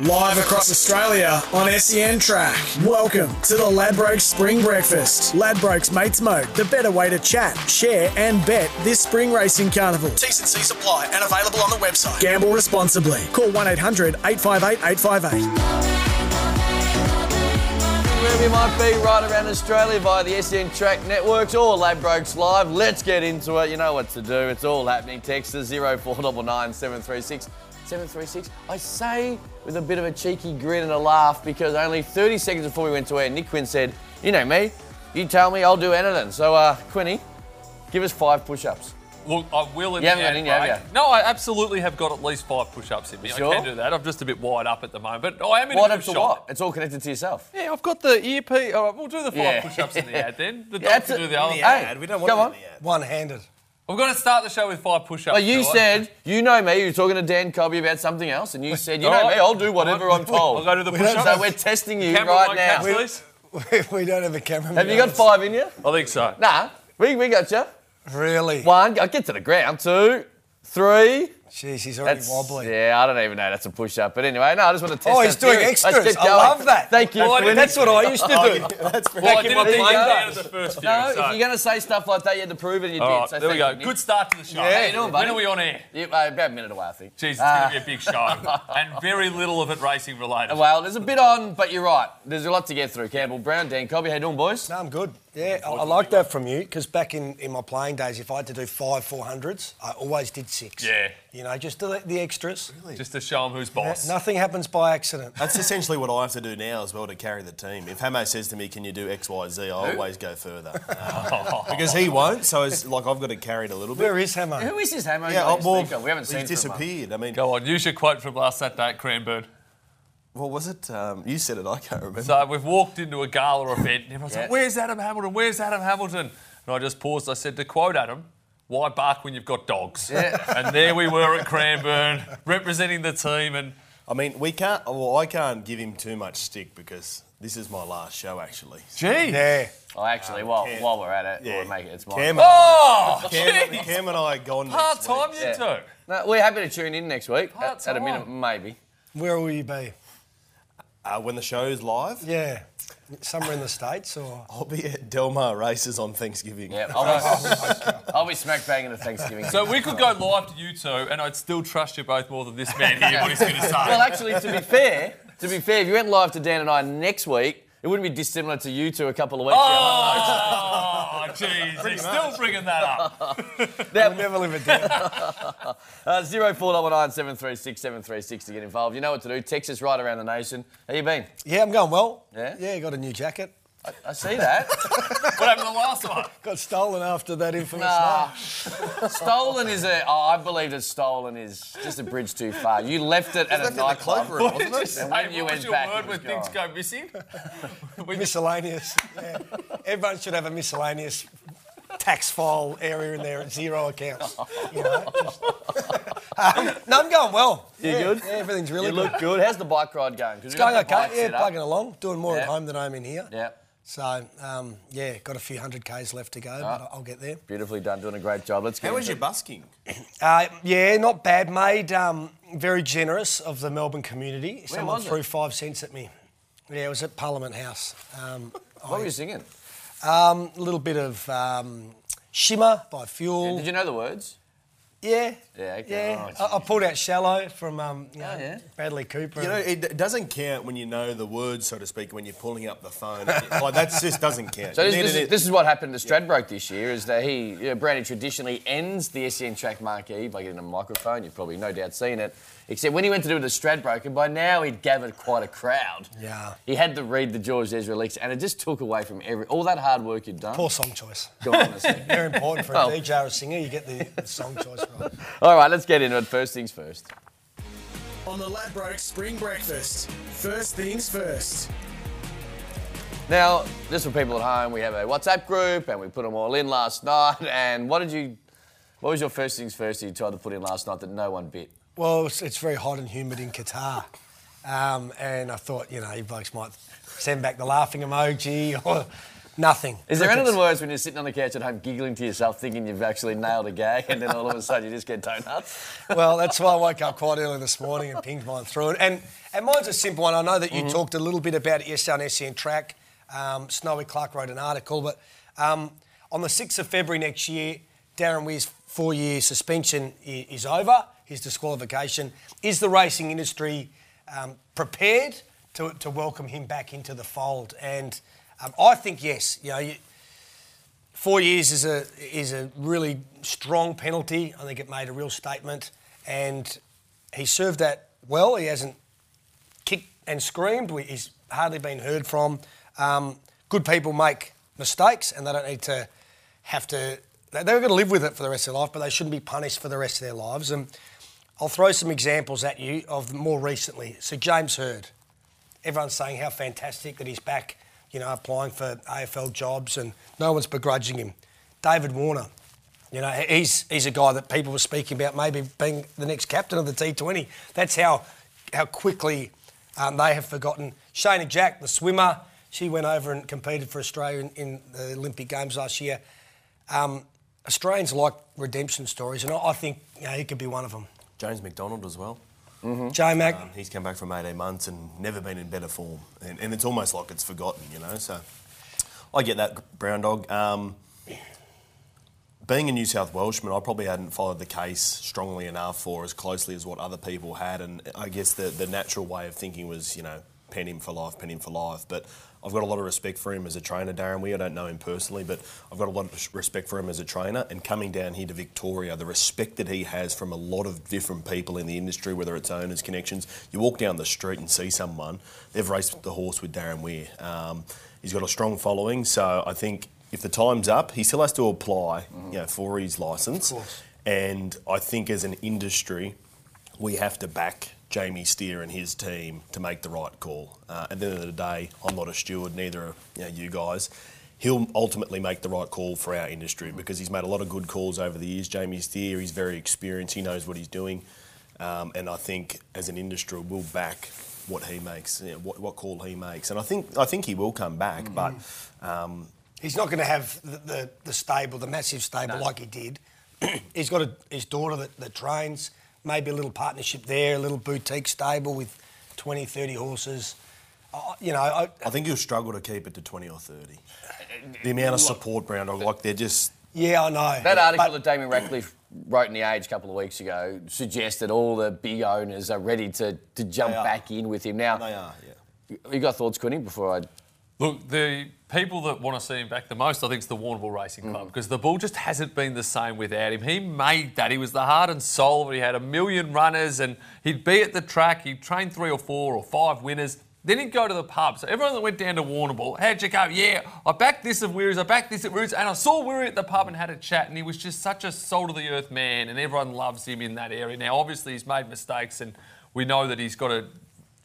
Live across Australia on SEN Track. Welcome to the Ladbrokes Spring Breakfast. Ladbrokes Mates Mode, the better way to chat, share, and bet this spring racing carnival. T's and C's apply and available on the website. Gamble responsibly. Call 1 800 858 858. Wherever you might be, right around Australia via the SEN Track Networks or Ladbrokes Live. Let's get into it. You know what to do. It's all happening. Text us 0499 736 736. I say with a bit of a cheeky grin and a laugh because only 30 seconds before we went to air, Nick Quinn said, You know me, you tell me, I'll do anything. So, uh, Quinny, give us five push ups. Look, I will in You the haven't got ad any, have break. you? No, I absolutely have got at least five push-ups in me. sure? I can do that. I'm just a bit wide up at the moment, but I am in What a up to shot. what? It's all connected to yourself. Yeah, I've got the earpiece. All right, we'll do the five Yeah. push-ups in the ad then. The Yeah, dog can do the other. Hey, ad. We don't want come it on. in the ad. One-handed. We're going to start the show with five push-ups. Well, you all right? said, you know me, you were talking to Dan Cobby about something else, and you said, you All know me, I'll do whatever I'm told. I'll go to the push-ups. So we're testing you Camera right now. catch these? we don't have a camera. Have you got five in you? I think so. Nah, we, we got you. Really? One, I'll get to the ground. Two, three. Jeez, he's already That's wobbly. Yeah, I don't even know. That's a push up. But anyway, no, I just want to test Oh, he's doing theory. extras. I love that. Thank you, Well, I Quinn. That's what I used to do. That's Well, I in didn't my think out of the first few. No, so. if you're going to say stuff like that, you had to prove it, and you All did. right, So there we thank go. you, Good start to the show. How you doing, buddy? When are we on air? Yeah, uh, about a minute away, I think. Jeez, it's going to be a big show. and very little of it racing related. Well, there's a bit on, but you're right. There's a lot to get through. Campbell Brown, Dan Cobby, how you doing, boys? No, I'm good. Yeah, I, I like that from you because back in, in my playing days, if I had to do five 400s, I always did six. Yeah. You know, just the, the extras. Really? Just to show them who's boss. Nothing happens by accident. That's essentially what I have to do now as well to carry the team. If Hamo says to me, "Can you do X, Y, Z?" I always go further because he won't. So it's like I've got to carry it a little bit. Where is Hamo? Who is this Hamo? Yeah, guy well, you speak of? we haven't seen he's for a month. disappeared. I mean, Go on, use your quote from last Saturday at Cranbourne. What was it? Um, you said it. I can't remember. So we've walked into a gala event and everyone's Yeah. like, where's Adam Hamilton? Where's Adam Hamilton? And I just paused. I said, to quote Adam, why bark when you've got dogs? Yeah. And there we were at Cranbourne, representing the team. And I mean, we can't. Well, I can't give him too much stick because this is my last show actually. gee. Yeah. Oh, actually, while, Cam- while we're at it, Yeah. we'll make it. It's mine. Cam, Oh, Cam. Cam and I are gone Part next time, week. you Yeah. two. No, we're happy to tune in next week. At, at a minute, maybe. Where will you be? Uh, when the show's live, Yeah. Somewhere in the States or? I'll be at Del Mar Races on Thanksgiving. Yeah, I'll be, I'll be smack banging at Thanksgiving. So we could go live to you two, and I'd still trust you both more than this man here, what he's going to say. well, actually, to be fair, to be fair, if you went live to Dan and I next week, it wouldn't be dissimilar to you two a couple of weeks ago. Oh, jeez, he's still bringing that up. We'll never live it down. Uh, Zero four double nine seven three six seven three six to get involved. You know what to do. Text us right around the nation. How you been? Yeah, I'm going well. Yeah? Yeah, got a new jacket. I see that. What happened to the last one? Got stolen after that infamous Nah. stolen is a. Oh, I believe that stolen is just a bridge too far. You left it at a nightclub. What did you say? And when you went was your back, word when was things go missing? Miscellaneous. Yeah. Everyone should have a miscellaneous tax file area in there at zero accounts. You know, just- Um, no, I'm going well. You yeah, good? Yeah, everything's really You good. look good. How's the bike ride going? 'Cause It's going the okay. Yeah, plugging along, doing more Yeah. at home than I'm in here. Yeah, So, um, yeah, got a few hundred Ks left to go, but I'll get there. beautifully done. Doing a great job. Let's get. How was your busking? Uh, yeah, not bad. Made um, very generous of the Melbourne community. Someone was it? threw five cents at me. Yeah, it was at Parliament House. Um, What were you singing? um, a little bit of um, Shimmer by Fuel. Did you know the words? Yeah. Yeah, okay. Yeah. Oh, I, I pulled out Shallow from um, you know, Oh, yeah. Bradley Cooper. You know, it, it doesn't count when you know the words, so to speak, when you're pulling up the phone. like that just doesn't count. So You this, need this, it- is, this is what happened to Stradbroke this year, is that he, you know, Brandy traditionally ends the SEN track marquee by getting a microphone. You've probably no doubt seen it. Except when he went to do it at Stradbroke, by now he'd gathered quite a crowd. Yeah. He had to read the George Ezra licks, and it just took away from every all that hard work you'd done. Poor song choice. Honestly. Very important for a Well- DJ or a singer. You get the, the song choice right. All right, let's get into it. First things first. On the Ladbroke Spring Breakfast. First things first. Now, just for people at home, we have a WhatsApp group, and we put them all in last night. And what did you? What was your first things first that you tried to put in last night that no one bit? Well, it's, it's very hot and humid in Qatar. Um, and I thought, you know, you blokes might send back the laughing emoji or nothing. Is there Crickets. anything worse when you're sitting on the couch at home giggling to yourself, thinking you've actually nailed a gag, and then all of a sudden you just get donuts? Well, that's why I woke up quite early this morning and pinged mine through it. And, and mine's a simple one. I know that you talked a little bit about it yesterday on SEN Track. Um, Snowy Clark wrote an article, but um, on the 6th of February next year, Darren Weir's four-year suspension is over, his disqualification. Is the racing industry um, prepared to, to welcome him back into the fold? And um, I think yes. You know, you, Four years is a is a really strong penalty. I think it made a real statement, and he served that well. He hasn't kicked and screamed. He's hardly been heard from. Um, good people make mistakes, and they don't need to have to. They're going to live with it for the rest of their life, but they shouldn't be punished for the rest of their lives. And I'll throw some examples at you of more recently. So James Hird, everyone's saying how fantastic that he's back, you know, applying for AFL jobs, and no one's begrudging him. David Warner, you know, he's he's a guy that people were speaking about maybe being the next captain of the T20. That's how how quickly um, they have forgotten. Shayna Jack, the swimmer, she went over and competed for Australia in, in the Olympic Games last year. Um, Australians like redemption stories, and I I think you know, he could be one of them. James McDonald as well. J Mac, Um, he's come back from 18 months and never been in better form. And, and it's almost like it's forgotten, you know. So I get that, Brown Dog. Um, being a New South Welshman, I probably hadn't followed the case strongly enough or as closely as what other people had. And I guess the, the natural way of thinking was, you know, pen him for life, pen him for life. But I've got a lot of respect for him as a trainer, Darren Weir. I don't know him personally, but I've got a lot of respect for him as a trainer. And coming down here to Victoria, the respect that he has from a lot of different people in the industry, whether it's owners, connections, you walk down the street and see someone, they've raced the horse with Darren Weir. Um, he's got a strong following, so I think if the time's up, he still has to apply you know, for his licence. And I think as an industry, we have to back Jamie Stier and his team to make the right call. Uh, at the end of the day, I'm not a steward, neither are you, know, you guys. He'll ultimately make the right call for our industry because he's made a lot of good calls over the years. Jamie Stier, he's very experienced, he knows what he's doing. Um, and I think as an industry, we'll back what he makes, you know, what, what call he makes. And I think I think he will come back, but um, He's not going to have the, the, the stable, the massive stable like he did. He's got a, his daughter that, that trains, maybe a little partnership there, a little boutique stable with 20, 30 horses. Uh, you know, I, I think you'll struggle to keep it to 20 or 30. The amount of support, Brown Dog, like they're just yeah, I know. That article But- that Damien Ractliffe wrote in The Age a couple of weeks ago suggested all the big owners are ready to, to jump back in with him. Now, they are, yeah. you got thoughts, Quinny, before I. Look, the people that want to see him back the most, I think, is the Warrnambool Racing Club mm. because the bull just hasn't been the same without him. He made that. He was the heart and soul of it. He had a million runners and he'd be at the track. He'd train three or four or five winners. Then he'd go to the pub. So everyone that went down to Warrnambool, how'd you go? Yeah, I backed this of Weary's, I backed this at Weary's, and I saw Weary at the pub and had a chat, and he was just such a soul of the earth man, and everyone loves him in that area. Now, obviously, he's made mistakes, and we know that he's got a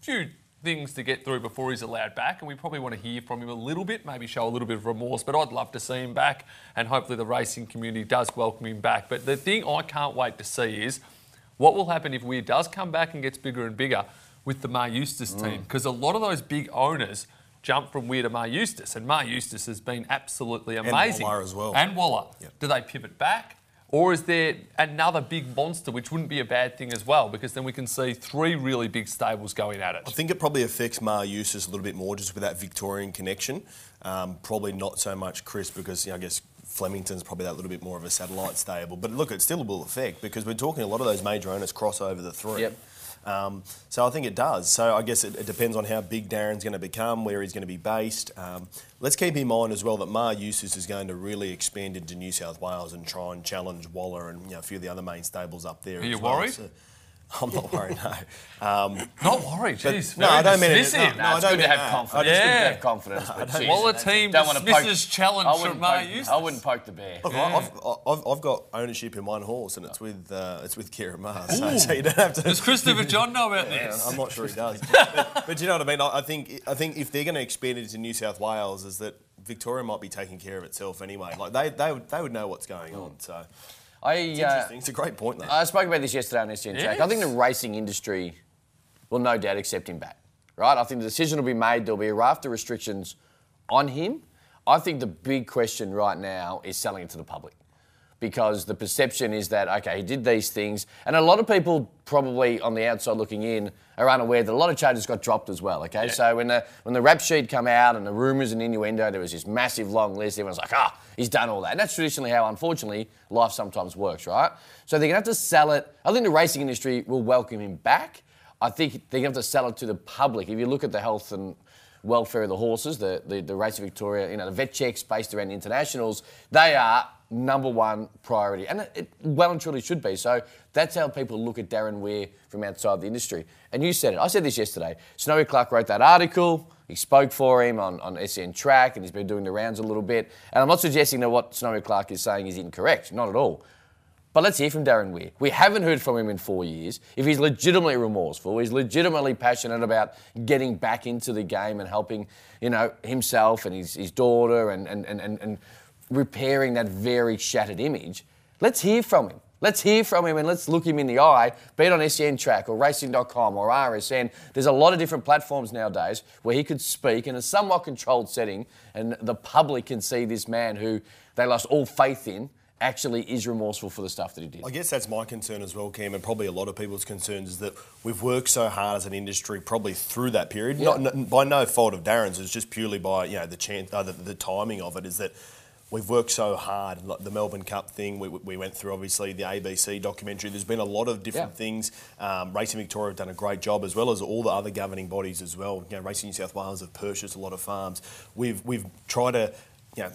few things to get through before he's allowed back, and we probably want to hear from him a little bit, maybe show a little bit of remorse. But I'd love to see him back, and hopefully the racing community does welcome him back. But the thing I can't wait to see is what will happen if Weir does come back and gets bigger and bigger with the Maher Eustace mm. team, because a lot of those big owners. Jump from Weir to Maher Eustace, and Maher Eustace has been absolutely amazing. And Waller as well. And Waller. Yep. Do they pivot back? Or is there another big monster, which wouldn't be a bad thing as well, because then we can see three really big stables going at it? I think it probably affects Maher Eustace a little bit more just with that Victorian connection. Um, probably not so much Chris because you know, I guess Flemington's probably that little bit more of a satellite stable. But look, it still will affect because we're talking a lot of those major owners cross over the three. Yep. Um, so I think it does. So I guess it, it depends on how big Darren's going to become, where he's going to be based. Um, let's keep in mind as well that Maher Eustace is going to really expand into New South Wales and try and challenge Waller and you know, a few of the other main stables up there. Are as you well. worried? So- I'm not worried, no. Um, Not worried, jeez. no, very I don't mean it- dismissive. no, Nah, I it's don't good to have confidence. I It's good to have confidence. but Well, the team don't wanna poke- dismisses challenge I from wouldn't poke- I wouldn't poke the bear. Look, I've, I've, I've got ownership in one horse, and it's with uh, it's with Ciaron Maher's. So, so you don't have to. Does Christopher John know about this? I'm not sure he does. but, but you know what I mean. I, I think I think if they're going to expand it into New South Wales, is that Victoria might be taking care of itself anyway. Like they they would, they would know what's going on. So I, it's uh. It's a great point though. I spoke about this yesterday on SEN Track. I think the racing industry will no doubt accept him back. Right? I think the decision will be made. There'll be a raft of restrictions on him. I think the big question right now is selling it to the public. Because the perception is that, okay, he did these things. And a lot of people, probably on the outside looking in, are unaware that a lot of charges got dropped as well, okay? So when the, when the rap sheet come out and the rumours and innuendo, there was this massive long list. Everyone's like, ah, he's done all that. And that's traditionally how, unfortunately, life sometimes works, right? So they're going to have to sell it. I think the racing industry will welcome him back. I think they're going to have to sell it to the public. If you look at the health and welfare of the horses, the, the, the Racing Victoria, you know, the vet checks based around internationals, they are number one priority. And it, it well and truly should be. So that's how people look at Darren Weir from outside the industry. And you said it. I said this yesterday. Snowy Clark wrote that article. He spoke for him on, on SEN track and he's been doing the rounds a little bit. And I'm not suggesting that what Snowy Clark is saying is incorrect. Not at all. But let's hear from Darren Weir. We haven't heard from him in four years. If he's legitimately remorseful, he's legitimately passionate about getting back into the game and helping, you know, himself and his, his daughter and, and, and, and, and repairing that very shattered image, let's hear from him. Let's hear from him and let's look him in the eye, be it on SEN Track or racing.com or RSN. There's a lot of different platforms nowadays where he could speak in a somewhat controlled setting and the public can see this man who they lost all faith in actually is remorseful for the stuff that he did. I guess that's my concern as well, Cam, and probably a lot of people's concerns is that we've worked so hard as an industry, probably through that period. Yeah. Not, n- by no fault of Darren's, it's just purely by you know the chance, uh, the, the timing of it. Is that we've worked so hard, like the Melbourne Cup thing. We, we went through obviously the ABC documentary. There's been a lot of different Yeah. things. Um, Racing Victoria have done a great job, as well as all the other governing bodies as well. You know, Racing New South Wales have purchased a lot of farms. We've we've tried to, you know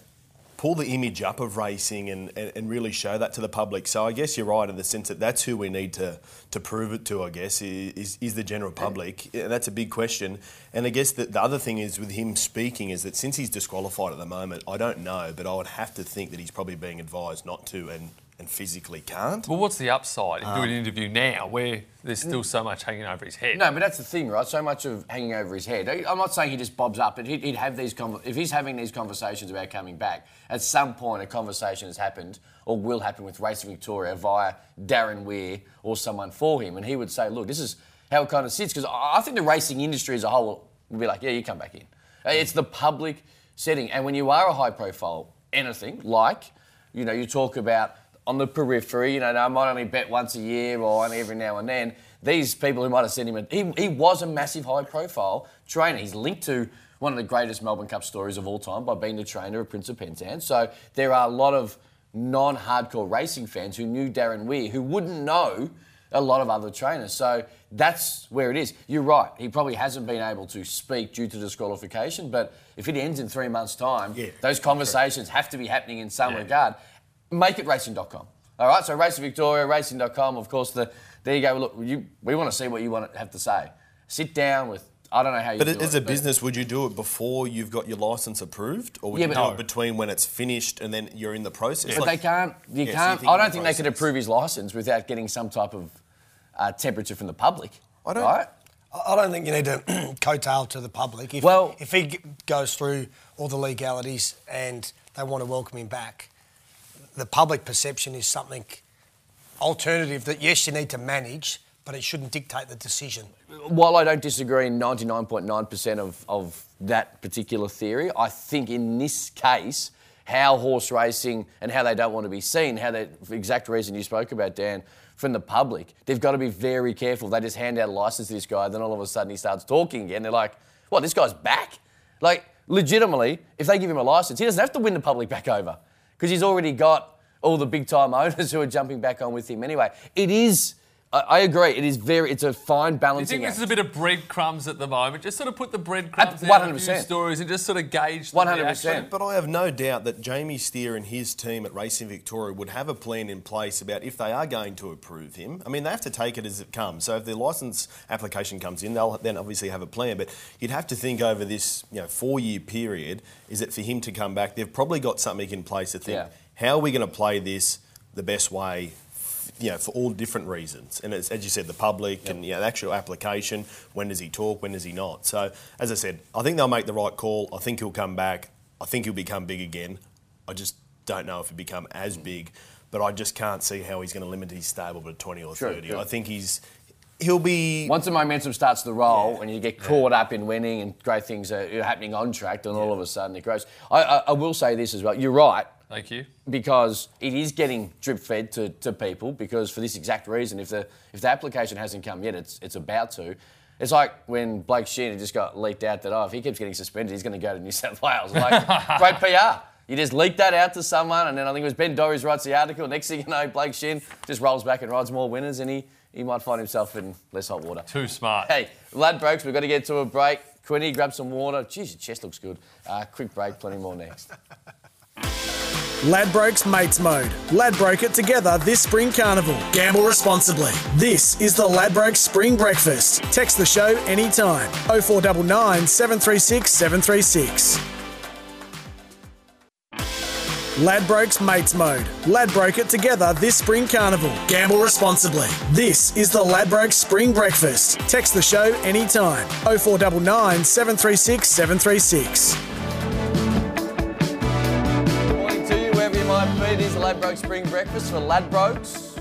pull the image up of racing and, and, and really show that to the public. So I guess you're right in the sense that that's who we need to, to prove it to, I guess, is, is the general public. And that's a big question. And I guess the, the other thing is with him speaking is that since he's disqualified at the moment, I don't know, but I would have to think that he's probably being advised not to and, and physically can't. Well, what's the upside in doing an interview now where there's still so much hanging over his head? No, but that's the thing, right? So much of hanging over his head. I'm not saying he just bobs up, but he'd, he'd have these con- if he's having these conversations about coming back. At some point, a conversation has happened or will happen with Racing Victoria via Darren Weir or someone for him, and he would say, "Look, this is how it kind of sits." Because I I think the racing industry as a whole will be like, "Yeah, you come back in." Uh, It's the public setting, and when you are a high-profile anything like, you know, you talk about on the periphery, you know, I might only bet once a year or only every now and then. These people who might have sent him, a, he, he was a massive high profile trainer. He's linked to one of the greatest Melbourne Cup stories of all time by being the trainer of Prince of Penzance. So there are a lot of non hardcore racing fans who knew Darren Weir who wouldn't know a lot of other trainers. So that's where it is. You're right. He probably hasn't been able to speak due to disqualification, but if it ends in three months' time, Yeah, those conversations have to be happening in some regard. Make it racing.com. All right, so Racing Victoria, racing.com, of course, the, there you go. Look, you, we want to see what you want to have to say. Sit down with, I don't know how you But do as it, a business, would you do it before you've got your license approved, or would Yeah, you but- do it between when it's finished and then you're in the process? But Like- they can't, you Yeah, so can't, you think I in don't the think they could process. approve his licence without getting some type of uh, temperature from the public. I don't- Right? I I don't think you need to coattail to the public. If, Well- if he g- goes through all the legalities and they want to welcome him back, the public perception is something alternative that yes, you need to manage, but it shouldn't dictate the decision. while I don't disagree in 99.9% of, of that particular theory, I think in this case, how horse racing and how they don't want to be seen, how the exact reason you spoke about, Dan, from the public, they've got to be very careful. They just hand out a license to this guy, then all of a sudden he starts talking again. They're like, what, this guy's back? Like, legitimately, if they give him a license, he doesn't have to win the public back over because he's already got all the big time owners who are jumping back on with him anyway. It is I, I agree. It is very. It's a fine Do you balancing think this is a bit of breadcrumbs at the moment? Just sort of put the breadcrumbs At out in a few 100%. stories and just sort of gauge the 100%. But I have no doubt that Jamie Stier and his team at Racing Victoria would have a plan in place about if they are going to approve him. I mean, they have to take it as it comes. So if their licence application comes in, they'll then obviously have a plan. But you'd have to think over this you know, four-year period, is it for him to come back? They've probably got something in place to think, Yeah. how are we going to play this the best way you know, for all different reasons. And as you said, the public and you know, the actual application, when does he talk, when does he not? So, as I said, I think they'll make the right call. I think he'll come back. I think he'll become big again. I just don't know if he'll become as mm. big, but I just can't see how he's going to limit his stable to 20 or Sure, 30. sure. I think he's, he'll be... Once the momentum starts to roll and you get caught up in winning and great things are happening on track, then all of a sudden it grows. I, I, I will say this as well. You're right. Thank you. because it is getting drip fed to, to people because for this exact reason if the if the application hasn't come yet it's it's about to. It's like when Blake Sheehan just got leaked out that oh if he keeps getting suspended he's going to go to New South Wales. Like great PR you just leak that out to someone and then I think it was Ben Dorries writes the article. Next thing you know Blake Sheehan just rolls back and rides more winners and he he might find himself in less hot water. Too smart. hey Ladbrokes we've got to get to a break. Quinny grab some water. Jeez your chest looks good. Uh, quick break plenty more next Ladbrokes Mates Mode. Ladbroke it together this spring carnival. Gamble responsibly. This is the Ladbrokes Spring Breakfast. Text the show anytime. 0499 736 736. Ladbrokes Mates Mode. Ladbroke it together this spring carnival. Gamble responsibly. This is the Ladbrokes Spring Breakfast. Text the show anytime. 0499 736 736. Wherever you might. It is the Ladbroke Spring Breakfast for Ladbrokes.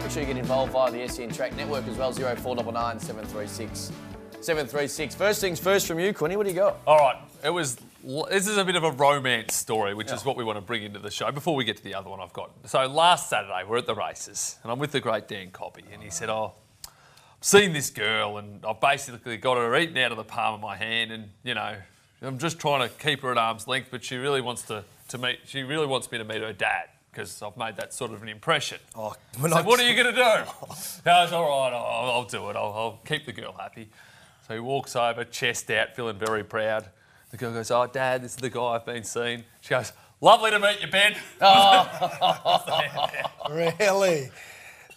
Make sure you get involved via the SEN Track Network as well, 0499 736 736. First things first from you, Quinny, what do you got? All right, it was. This is a bit of a romance story, which is what we want to bring into the show. Before we get to the other one, I've got. So last Saturday, we're at the races, and I'm with the great Dan Cobby, and he said, "Oh, I've seen this girl, and I've basically got her eaten out of the palm of my hand, and you know, I'm just trying to keep her at arm's length, but she really wants to to meet. She really wants me to meet her dad." Because I've made that sort of an impression. Oh, So I- what are you going to do? no, it's all right. I'll, I'll do it. I'll, I'll keep the girl happy. So he walks over, chest out, feeling very proud. The girl goes, "Oh, Dad, this is the guy I've been seeing." She goes, "Lovely to meet you, Ben." Oh. Really?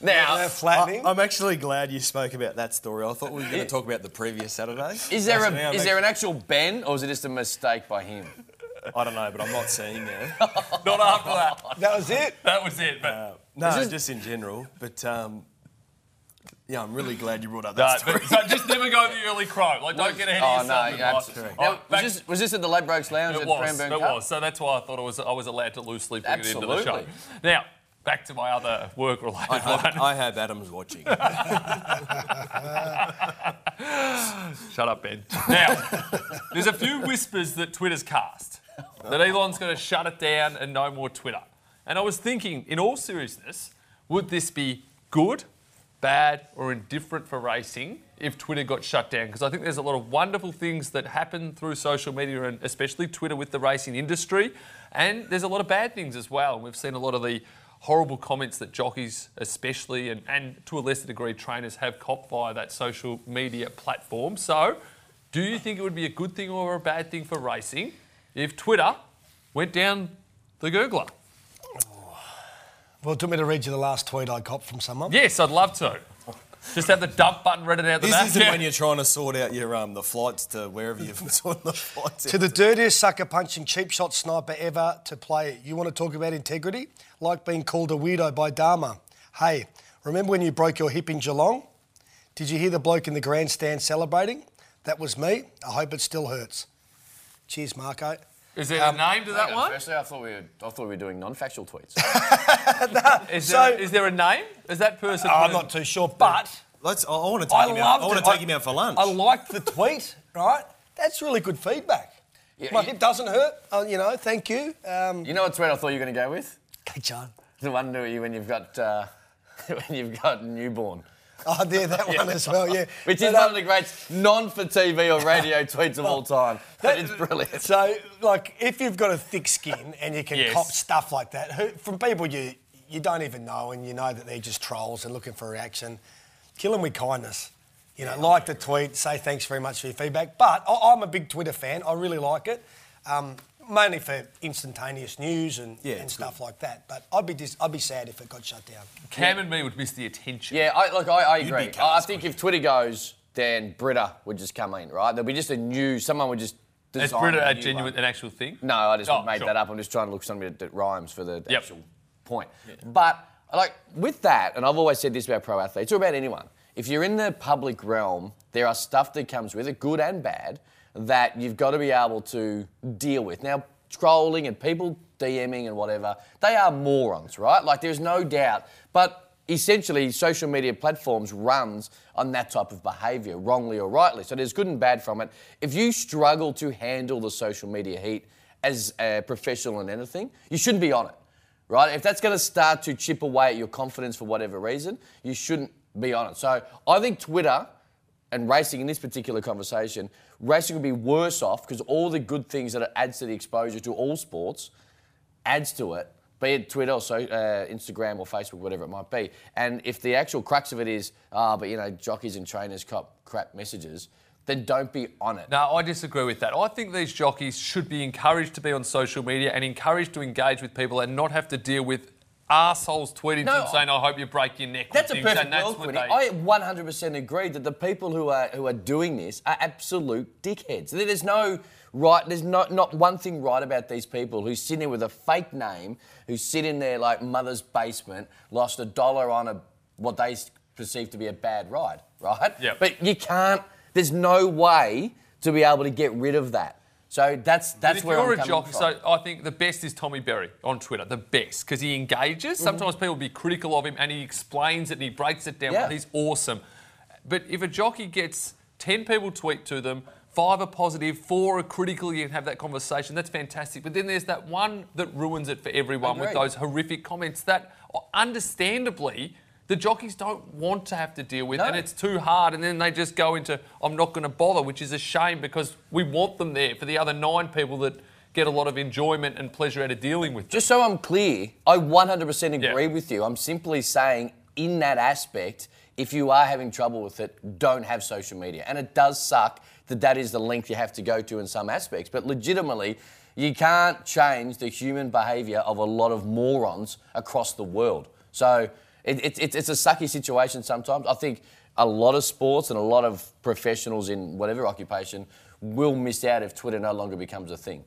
Now, They're flattening. I, am actually glad you spoke about that story. I thought we were going to talk about the previous Saturday. is there, So a, is there an actual Ben, or is it just a mistake by him? I don't know, but I'm not seeing it. Not after that. that was it. That was it. But, Uh, no, This just in general. But um, yeah, I'm really glad you brought up no, that story. but so just never go the early crow. Like, don't get ahead Oh, of no, yourself. in yeah, life. absolutely. All Now, right, was, this, was this at the Ladbrokes Lounge It at was. Cranbourne It Cup? was. So that's why I thought it was. I was allowed to loosely bring it into the show. Now, back to my other work-related I, one. I hope Adam's watching. Shut up, Ben. Now, there's a few whispers that Twitter's cast that Elon's going to shut it down and no more Twitter. And I was thinking, in all seriousness, would this be good, bad, or indifferent for racing if Twitter got shut down? Because I think there's a lot of wonderful things that happen through social media and especially Twitter with the racing industry. And there's a lot of bad things as well. We've seen a lot of the horrible comments that jockeys, especially, and, and to a lesser degree, trainers have copped via that social media platform. So, do you think it would be a good thing or a bad thing for racing if Twitter went down the gurgler? Well, it took me to read you the last tweet I got from someone. Yes, I'd love to. Just have the dump button read it out the this back. isn't Yeah. when you're trying to sort out your um, the flights to wherever you've sorted the flights. To the dirtiest sucker punching cheap shot sniper ever to play. You want to talk about integrity? Like being called a weirdo by Dharma. Hey, remember when you broke your hip in Geelong? Did you hear the bloke in the grandstand celebrating? That was me. I hope it still hurts. Cheers, Marco. Is there a name to that on, one? Firstly, I thought we were, I thought we were doing non-factual tweets. Is, So- there, is there a name? Is that person? I'm not too sure, but Let's. I, I want to take I him out. loved I want it. to take him out for lunch. I liked the tweet, right? That's really good feedback. Yeah, My you- hip doesn't hurt. Uh, you know, thank you. Um, you know what tweet I thought you were going to go with? hey, John. The one to you when you've got uh, when you've got newborn. Oh, there, that one as well, yeah. Which is But, one um, of the great non for TV or radio tweets of all time. That is brilliant. So, like, if you've got a thick skin and you can Yes. cop stuff like that who, from people you you don't even know, and you know that they're just trolls and looking for a reaction, kill them with kindness. You know, like the tweet, say thanks very much for your feedback. But I, I'm a big Twitter fan. I really like it, um, mainly for instantaneous news and, Yeah, and it's stuff like that. But I'd be dis- I'd be sad if it got shut down. Cam and me would miss the attention. Yeah, I, look, I, I agree. I, I think if Twitter goes, then Britta would just come in, right? There'll be just a new, someone would just Is design Britta a a genuine, one. an actual thing? No, I just Oh, made sure. that up. I'm just trying to look something that, that rhymes for the Yep. actual point. But like with that, and I've always said this about pro athletes or about anyone, if you're in the public realm, there are stuff that comes with it, good and bad, that you've got to be able to deal with. Now, trolling and people DMing and whatever, they are morons, right? Like there's no doubt. But essentially, social media platforms runs on that type of behaviour, wrongly or rightly. So there's good and bad from it. If you struggle to handle the social media heat as a professional in anything, you shouldn't be on it, right? If that's going to start to chip away at your confidence for whatever reason, you shouldn't be on it. So I think Twitter and racing in this particular conversation, racing would be worse off because all the good things that it adds to the exposure to all sports adds to it, be it Twitter so, uh, Instagram or Facebook, whatever it might be. And if the actual crux of it is, ah, but you know, jockeys and trainers cop crap messages, then don't be on it. No, I disagree with that. I think these jockeys should be encouraged to be on social media and encouraged to engage with people and not have to deal with arseholes tweeting No, to them saying, I hope you break your neck. That's a things," perfect and that's world, they- I 100% agree that the people who are who are doing this are absolute dickheads. There's no right. There's not not one thing right about these people who sit there with a fake name, who sit in their like mother's basement, lost a dollar on a what they perceive to be a bad ride, right? Yep. But you can't. There's no way to be able to get rid of that. So that's that's if where you're I'm a jockey, from. so I think the best is Tommy Berry on Twitter, the best, because he engages. Mm-hmm. Sometimes people be critical of him and he explains it and he breaks it down. Yeah. He's awesome. But if a jockey gets 10 people tweet to them, five are positive, four are critical, you can have that conversation, that's fantastic. But then there's that one that ruins it for everyone with those horrific comments that, understandably, the jockeys don't want to have to deal with, No. and it's too hard. And then they just go into, I'm not going to bother, which is a shame because we want them there for the other nine people that get a lot of enjoyment and pleasure out of dealing with them. Just so I'm clear, I 100% agree Yeah. with you. I'm simply saying, in that aspect, if you are having trouble with it, don't have social media. And it does suck that that is the length you have to go to in some aspects. But legitimately, you can't change the human behaviour of a lot of morons across the world. So it, it, it's it's a sucky situation sometimes. I think a lot of sports and a lot of professionals in whatever occupation will miss out if Twitter no longer becomes a thing.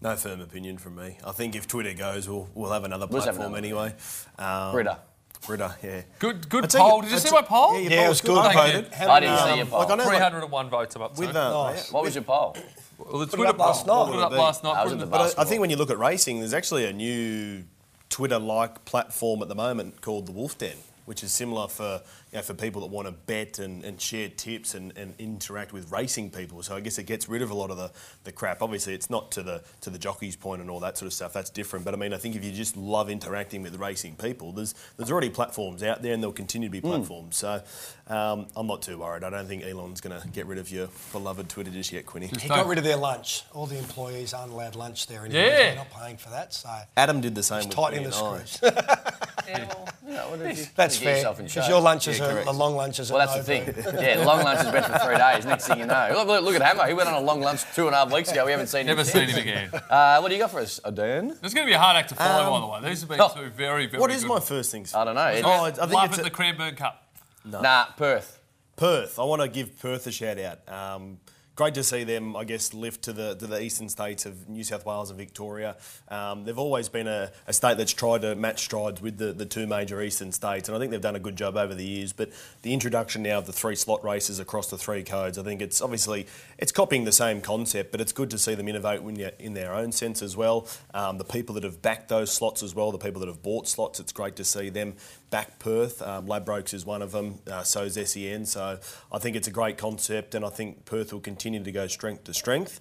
No firm opinion from me. I think if Twitter goes, we'll, we'll have another We'll just have platform another. anyway. Um, Britta. Britta, yeah. Good, good I poll. you- Did you see my poll? Yeah, your Yeah, poll it was was good. good. I voted. I didn't see your poll. Like, I know, like, 301 votes. I'm up to. with, uh, Nice. What was your poll? well, the it Twitter up last night. Put it up last night. I was put it in the the- But I, I think when you look at racing, there's actually a new Twitter-like platform at the moment called the Wolf Den, which is similar for you know, for people that want to bet and, and share tips and, and interact with racing people. So I guess it gets rid of a lot of the, the crap. Obviously, it's not to the to the jockey's point and all that sort of stuff. That's different. But I mean, I think if you just love interacting with racing people, there's there's already platforms out there, and there'll continue to be platforms. So um, I'm not too worried. I don't think Elon's going to get rid of your beloved Twitter just yet, Quinny. He got rid of their lunch. All the employees aren't allowed lunch there anymore. Yeah. They're not paying for that, so Adam did the same. it's with tightening me the and I. screws. That's fair. Because your lunches Yeah, are correct. the long lunches. Well, are that's the no thing. good. Yeah, long lunch has been for three days. Next thing you know, look, look, look at Hammer. He went on a long lunch two and a half weeks ago. We haven't seen Never him. seen since. him again. Uh, what do you got for us, Dan? It's going to be a hard act to follow, by the way. These have been oh. two very, very What is good. my first thing? I don't know. It's- Oh, I I think Love it's at a- the Cranbourne Cup. Nah, Perth. Perth. I want to give Perth a shout out. Um, great to see them, I guess, lift to the to the eastern states of New South Wales and Victoria. Um, they've always been a, a state that's tried to match strides with the, the two major eastern states, and I think they've done a good job over the years. But the introduction now of the three slot races across the three codes, I think it's obviously it's copying the same concept, but it's good to see them innovate in their, own sense as well. Um, the people that have backed those slots as well, the people that have bought slots, it's great to see them back Perth. Um, Ladbrokes is one of them, uh, so is SEN. So I think it's a great concept, and I think Perth will continue to go strength to strength.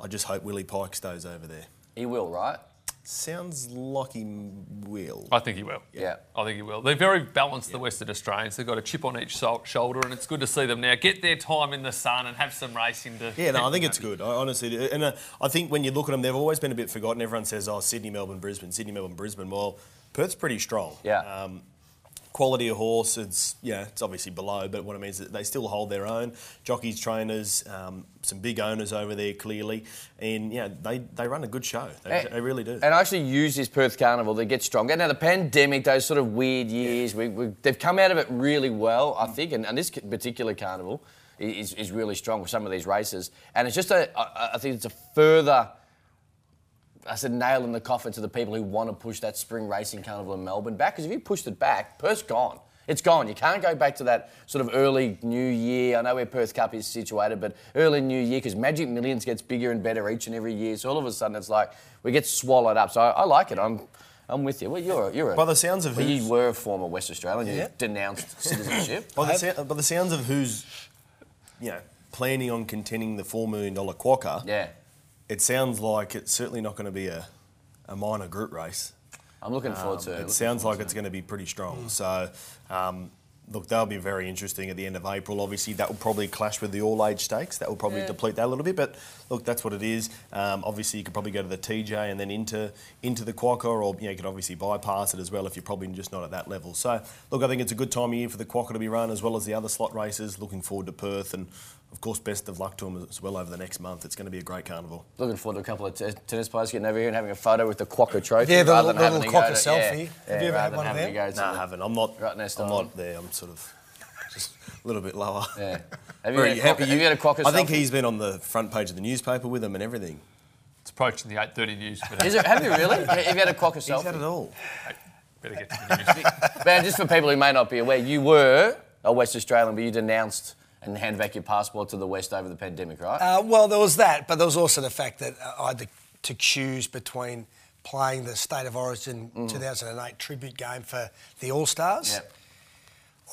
I just hope Willie Pike stays over there. He will, right? Sounds like he will. I think he will. Yeah. I think he will. They're very balanced, the Western Australians. They've got a chip on each so- shoulder, and it's good to see them now get their time in the sun and have some racing to. Yeah, no, I think it's good. I honestly, and uh, I think when you look at them, they've always been a bit forgotten. Everyone says, "Oh, Sydney, Melbourne, Brisbane, Sydney, Melbourne, Brisbane." Well, Perth's pretty strong. Yeah. Um, quality of horse, it's yeah, it's obviously below, but what it means is that they still hold their own. Jockeys, trainers, um, some big owners over there clearly, and yeah, they, they run a good show. They, And- they really do. And I actually use this Perth Carnival to get stronger. Now, the pandemic, those sort of weird years, we, we, they've come out of it really well, I think. And, and this particular carnival is, is really strong with some of these races. And it's just a, I, I think it's a further, I said, nail in the coffin to the people who want to push that spring racing carnival in Melbourne back. Because if you pushed it back, Perth's gone. It's gone. You can't go back to that sort of early New Year. I know where Perth Cup is situated, but early New Year because Magic Millions gets bigger and better each and every year. So all of a sudden it's like we get swallowed up. So I, I like it. I'm, I'm with you. Well, you're, a- you're a, By the sounds of well, you were a former West Australian. You Yeah. denounced citizenship. By the, by the sounds of who's, you know, planning on contending the four million dollar quokka, yeah, it sounds like it's certainly not going to be a, a minor group race. I'm looking forward Um, to it. it sounds like it's going to be pretty strong. So, um, look, they'll be very interesting at the end of April. Obviously, that will probably clash with the all age stakes. That will probably Yeah. deplete that a little bit. But look, that's what it is. Um, obviously, you could probably go to the TJ and then into into the Quokka, or you, know, you could obviously bypass it as well if you're probably just not at that level. So, look, I think it's a good time of year for the Quokka to be run as well as the other slot races. Looking forward to Perth and. Of course, best of luck to them as well over the next month. It's going to be a great carnival. Looking forward to a couple of t- tennis players getting over here and having a photo with the Quokka trophy. Yeah, the rather little- than having little to Quokka selfie. Yeah, Have you ever had one of having to them? go to No, I haven't. I'm not. Right next I'm not there. I'm sort of just a little bit lower. Yeah. Have you Very had a Quokka- you get a Quokka I think he's been on the front page of the newspaper with them and everything. It's approaching the 8.30 news. But Is it, have you really? Have you had a Quokka selfie? He's had it all. better get to the news. Man, just for people who may not be aware, you were a West Australian, but you denounced and handed back your passport to the West over the pandemic, right? Uh, well, there was that, but there was also the fact that I had to, to choose between playing the State of Origin 2008 tribute game for the All Stars Yep.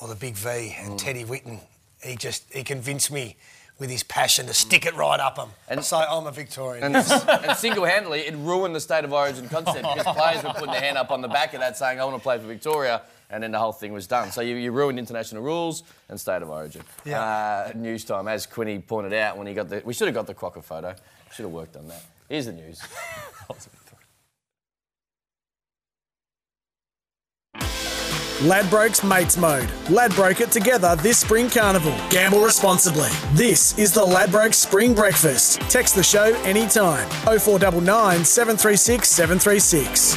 Or the Big V. And Teddy Whitten, he just he convinced me with his passion to stick it right up him. And- And so I'm a Victorian. And, and single-handedly, it ruined the state of origin concept because players were putting their hand up on the back of that saying, I want to play for Victoria, and then the whole thing was done. So you, you ruined international rules and state of origin. Yeah. Uh, news time, as Quinny pointed out when he got the... We should have got the Quokka photo. Should have worked on that. Here's the news. Ladbrokes Mates Mode. Ladbroke it together this spring carnival. Gamble responsibly. This is the Ladbrokes Spring Breakfast. Text the show anytime. 0499 736 736.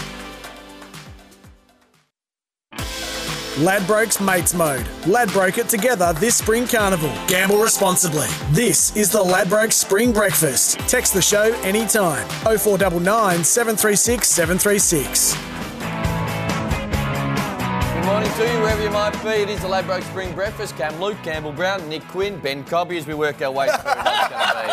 Ladbrokes Mates Mode. Ladbroke it together this spring carnival. Gamble responsibly. This is the Ladbrokes Spring Breakfast. Text the show anytime. 0499 736 736. Good morning to you, wherever you might be. It is the Ladbroke Spring Breakfast. Cam Luke, Campbell Brown, Nick Quinn, Ben Cobby as we work our way through who it's going to be.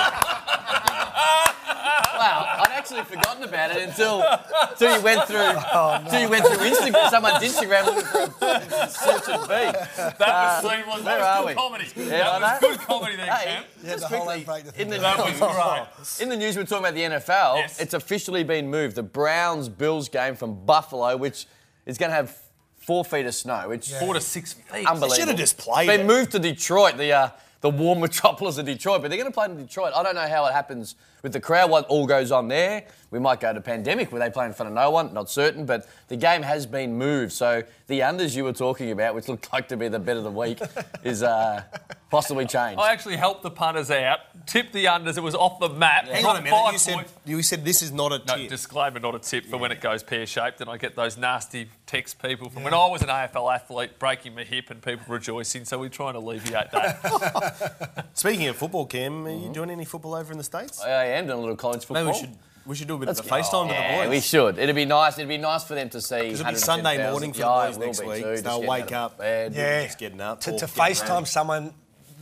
Wow, I'd actually forgotten about it until, until you went through until you went through Instagram, someone's Instagram looking for a search and beat. That was uh, seamless. that was good comedy. Yeah, that was good comedy there, Hey, Cam. Yeah, just the quickly, in the That was news, great. in the news, we're talking about the NFL. Yes. It's officially been moved. The Browns Bills game from Buffalo, which is going to have four feet of snow, which Four to six feet. unbelievable. should have just played Been it. moved to Detroit, the uh, the warm metropolis of Detroit, but they're going to play in Detroit. I don't know how it happens with the crowd, what all goes on there. We might go to pandemic where they play in front of no one, not certain, but the game has been moved. So the unders you were talking about, which looked like to be the bet of the week, is uh, possibly changed. I actually helped the punters out, tipped the unders. It was off the map. Hang on a minute. You said, you said this is not a No, tip. disclaimer, not a tip for when it goes pear shaped, and I get those nasty text people from when I was an AFL athlete breaking my hip and people rejoicing. So we try and alleviate that. Speaking of football, Cam, are you doing any football over in the States? I am doing a little college football. Maybe we should we should do a bit of a FaceTime with Yeah, the we should. It'd be nice. It'd be nice for them to see. Because it'll be Sunday morning for the Yeah, boys next week. too, They'll wake up. bed. yeah. Just getting up. To, or to. FaceTime someone,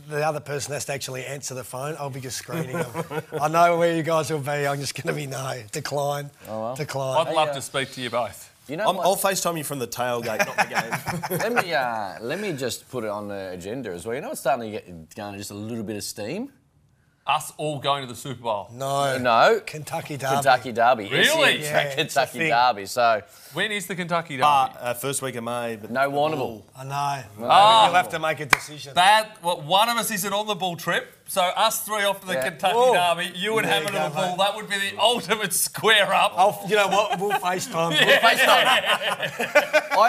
the other person has to actually answer the phone. I'll be just screening them. I know where you guys will be. I'm just going to be no. Decline. oh, well. Decline. I'd love to speak to you both. You know I'm, what? I'll FaceTime you from the tailgate, not the game. let me uh, let me just put it on the agenda as well. You know what's starting to get going just a little bit of steam? Us all going to the Super Bowl. No. No. Kentucky Derby. Kentucky Derby. Really? SEN Yeah, track it's a Kentucky. Derby. So When is the Kentucky Derby? Uh, uh, first week of May. But no the Warrnambool. Bull- I know. Oh. You'll have to make a decision. that well, one of us isn't on the bull trip, so us three off to the Yeah. Kentucky Whoa. Derby. You and There Hammond you on the go, bull. mate. That would be the ultimate square up. I'll, you know what? We'll FaceTime. Facetime. I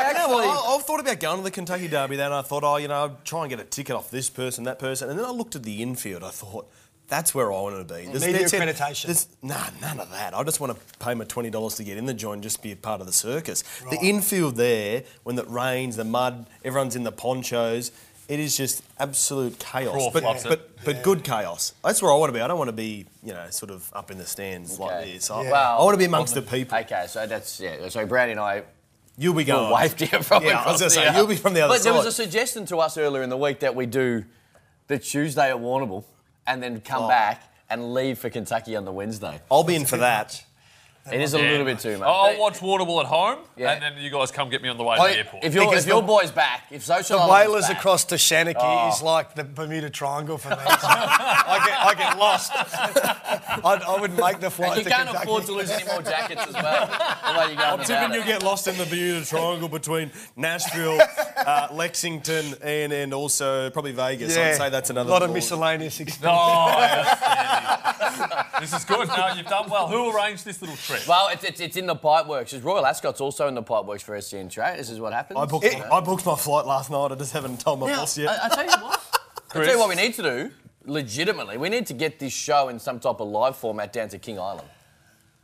Yeah, actually. well, I, I've thought about going to the Kentucky Derby. Then I thought, oh, you know, I'd try and get a ticket off this person, that person, and then I looked at the infield. I thought. That's where I want to be. There's- Media that's it. accreditation. There's- Nah, none of that. I just want to pay my twenty dollars to get in the joint, and just be a part of the circus. The infield there, when it rains, the mud, everyone's in the ponchos. It is just absolute chaos, Crawf but loves it. but, but good chaos. That's where I want to be. I don't want to be, you know, sort of up in the stands like Okay. this. I, Yeah. Well- I want to be amongst the people. Okay, so that's yeah. So Brownie and I You'll be going. will wave to you from Yeah, I was going to say the- you'll be from the other But side. there was a suggestion to us earlier in the week that we do the Tuesday at Warrnambool and then come Oh. back and leave for Kentucky on the Wednesday. I'll be in for that. It is a Yeah. little bit too much. I'll watch Waterbull at home, Yeah. and then you guys come get me on the way to the airport. If your Because if your the- boy's back, if social The Island's whalers back, across to Shanachie Oh. is like the Bermuda Triangle for me. I get I get lost. I, I wouldn't make the flight and you to can't Kentucky. afford to lose any more jackets as well. The way you go I'm tipping it. you'll get lost in the Bermuda Triangle between Nashville, uh, Lexington, and, and also probably Vegas. I'd say that's another. A lot of ball. miscellaneous Oh, expenses. outstanding. This is good. No, you've done well. Who arranged this little trip? Well, it's, it's, it's in the pipeworks. It's Royal Ascot's also in the pipeworks for SEN Track. This is what happens. I booked, It- I booked my flight last night. I just haven't told my Now, boss yet. I, I tell you what. I tell you what we need to do. Legitimately, we need to get this show in some type of live format down to King Island,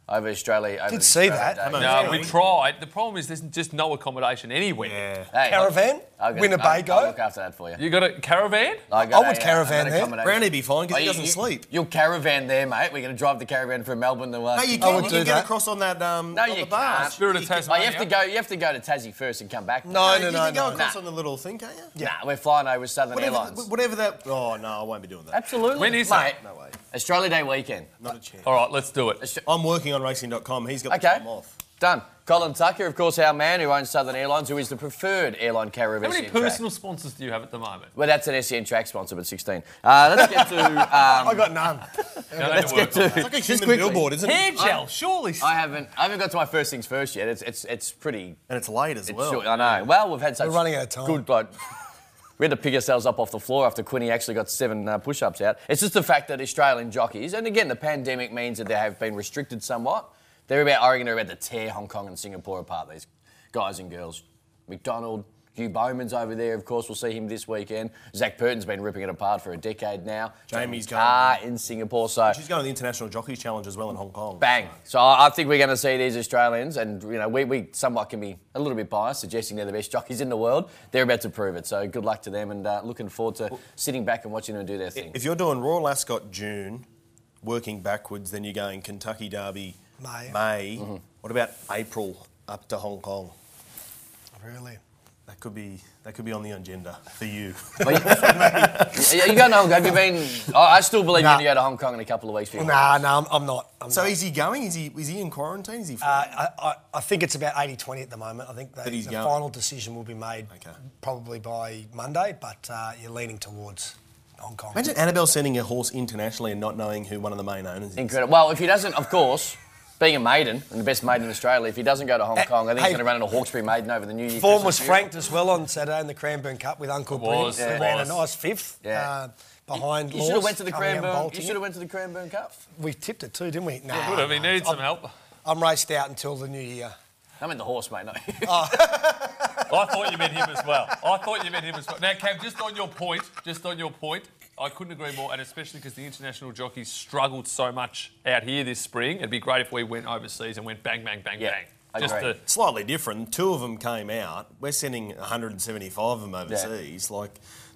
over Australia. Over Did see Australian that. Day. No, we tried. The problem is there's just no accommodation anywhere. yeah. Hey, Caravan? I'll get- Winnebago? I'll, I'll look after that for you. You got a caravan? I, got I would a, uh, caravan I got there. accommodation. Brownie be fine because Oh, he doesn't you- sleep. You'll caravan there, mate. We're going to drive the caravan from Melbourne to. Uh, No, you I can. would You do can get that. across on that. Um, No, on you the bars. can't. Spirit of Oh, you have to go. You have to go to Tassie first and come back. No, No, no, you no, can go no. across Nah. on the little thing, can't you? Nah, we're flying over Southern Whatever, Airlines. whatever that. Oh no, I won't be doing that. Absolutely. When is mate, that? No way. Australia Day weekend. Not a chance. All right, let's do it. I'm working on racing.com. He's got the Okay. time off. Done. Colin Tucker, of course, our man who owns Southern Airlines, who is the preferred airline carrier of How many SEN Track. personal sponsors do you have at the moment? Well, that's an SEN track sponsor, but 16. Uh, let's get to. Um, I got none. let's get to. It's like a just human billboard, isn't it? Hair gel, surely. I haven't. I haven't got to my first things first yet. It's it's it's pretty. And it's late as It's well. short. I know. Well, we've had such We're running out of time. good like. We had to pick ourselves up off the floor after Quinny actually got seven uh, push-ups out. It's just the fact that Australian jockeys, and again, the pandemic means that they have been restricted somewhat. They're about, reckon, they're about to tear Hong Kong and Singapore apart. These guys and girls. McDonald, Hugh Bowman's over there. Of course, we'll see him this weekend. Zac Purton's been ripping it apart for a decade now. Jamie's Jamie Kah going- in Singapore. So She's going to the International Jockeys Challenge as well in Hong Kong. Bang. So I I think we're going to see these Australians, and you know, we, we somewhat can be a little bit biased, suggesting they're the best jockeys in the world. They're about to prove it. So good luck to them, and uh, looking forward to sitting back and watching them do their thing. If you're doing Royal Ascot June, working backwards, then you're going Kentucky Derby May. May. Mm-hmm. What about April up to Hong Kong? Really? That could be that could be on the agenda for you. You, you going to Hong Kong? Have you been? I, I still believe Nah. you're going to go to Hong Kong in a couple of weeks. before. Nah, no, I'm, I'm not. I'm so not. is he going? Is he is he in quarantine? Is he? Uh, I, I, I think it's about 80-20 at the moment. I think the, he's the going. final decision will be made Okay. probably by Monday, but uh, you're leaning towards Hong Kong. Imagine Annabelle sending a horse internationally and not knowing who one of the main owners is. Incredible. Well, if he doesn't, of course, being a maiden and the best maiden in Australia, if he doesn't go to Hong Eh, Kong, I think hey. he's going to run into Hawkesbury Maiden over the New Year. Form was franked as well on Saturday in the Cranbourne Cup with Uncle It Brent. was, He ran was. a nice fifth Yeah. uh, behind You should have went to the coming out and Cranbourne. You should have went to the Cranbourne Cup. We tipped it too, didn't we? No, Would have. He needed some help. I'm raced out until the new year. I mean the horse, mate. No. I thought you meant him as well. I thought you meant him as well. Now, Cam, just on your point, just on your point, I couldn't agree more, and especially because the international jockeys struggled so much out here this spring. It'd be great if we went overseas and went bang, bang, bang, Yeah, bang. I Just agree. to, Slightly different. Two of them came out. We're sending 175 of them overseas. Like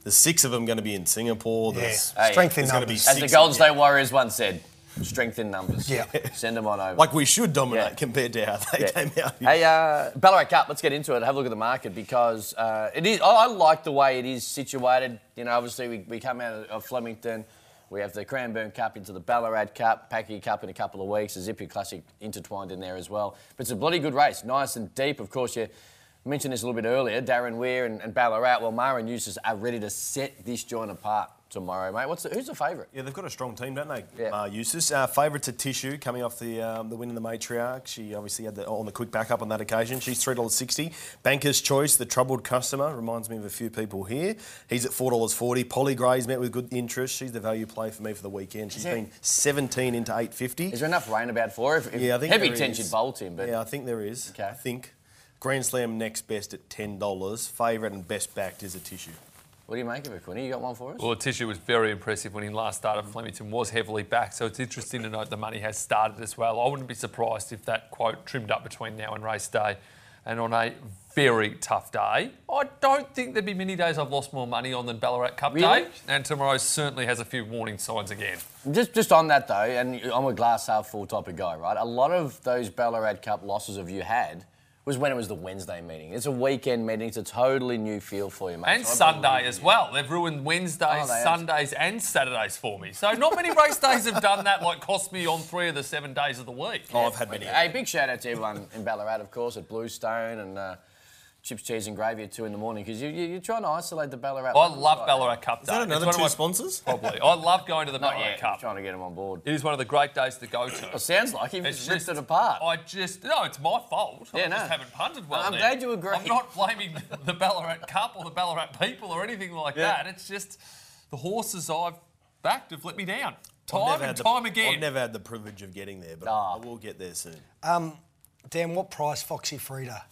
there's six of them going to be in Singapore. There's, Hey, Strength in there's be numbers. As the six Golden State Warriors once said, strength in numbers. Yeah. Send them on over. Like we should dominate Yeah. compared to how they Yeah. came out. Hey, uh, Ballarat Cup, let's get into it. Have a look at the market because uh, it is. I I like the way it is situated. You know, obviously, we, we come out of Flemington. We have the Cranbourne Cup into the Ballarat Cup, Packy Cup in a couple of weeks, the Zipping Classic intertwined in there as well. But it's a bloody good race, nice and deep. Of course, you mentioned this a little bit earlier. Darren Weir and, and Ballarat, well, Maher and Eustace are ready to set this joint apart. Tomorrow, mate. What's the, who's the favourite? Yeah, they've got a strong team, don't they? Yeah. Uh, Eustace. Uh, favourite to Tissue coming off the um, the win in the matriarch. She obviously had the, on the quick backup on that occasion. She's three dollars sixty. Banker's Choice, the troubled customer, reminds me of a few people here. He's at four dollars forty. Polly Gray's met with good interest. She's the value play for me for the weekend. She's there- been seventeen into eight fifty. Is there enough rain about for? If, if Yeah, I think heavy tension is. bolt him, but yeah, I think there is. Okay. I think Grand Slam next best at ten dollars. Favourite and best backed is a Tissue. What do you make of it, Quinny? You got one for us? Well, Tissue was very impressive when he last started. Flemington was heavily back, so it's interesting to note the money has started as well. I wouldn't be surprised if that quote trimmed up between now and race day. And on a very tough day, I don't think there'd be many days I've lost more money on than Ballarat Cup Really? Day. And tomorrow certainly has a few warning signs again. Just, just on that though, and I'm a glass half full type of guy, right? A lot of those Ballarat Cup losses of you had was when it was the Wednesday meeting. It's a weekend meeting. It's a totally new feel for you, mate. And So Sunday as you. well. They've ruined Wednesdays, Oh, they have. Sundays, and Saturdays for me. So not many race days have done that, like cost me on three of the seven days of the week. Oh, I've had many. Hey, big shout out to everyone in Ballarat, of course, at Bluestone and uh, chips, cheese, and gravy at two in the morning because you, you, you're trying to isolate the Ballarat. I love right? Ballarat Cup Is Day. that It's another one of two my- sponsors? Probably. I love going to the Not Ballarat yet. Cup. Trying to get them on board. It is one of the great days to go to. Well, sounds like you've It's just ripped just- it apart. I just no, it's my fault. Yeah, I no. just haven't punted well. I'm there. glad you agree. I'm not blaming the Ballarat Cup or the Ballarat people or anything like that. It's just the horses I've backed have let me down. Time never and had the- time again. I've never had the privilege of getting there, but Ah. I will get there soon. Um, Dan, what price Foxy Frida?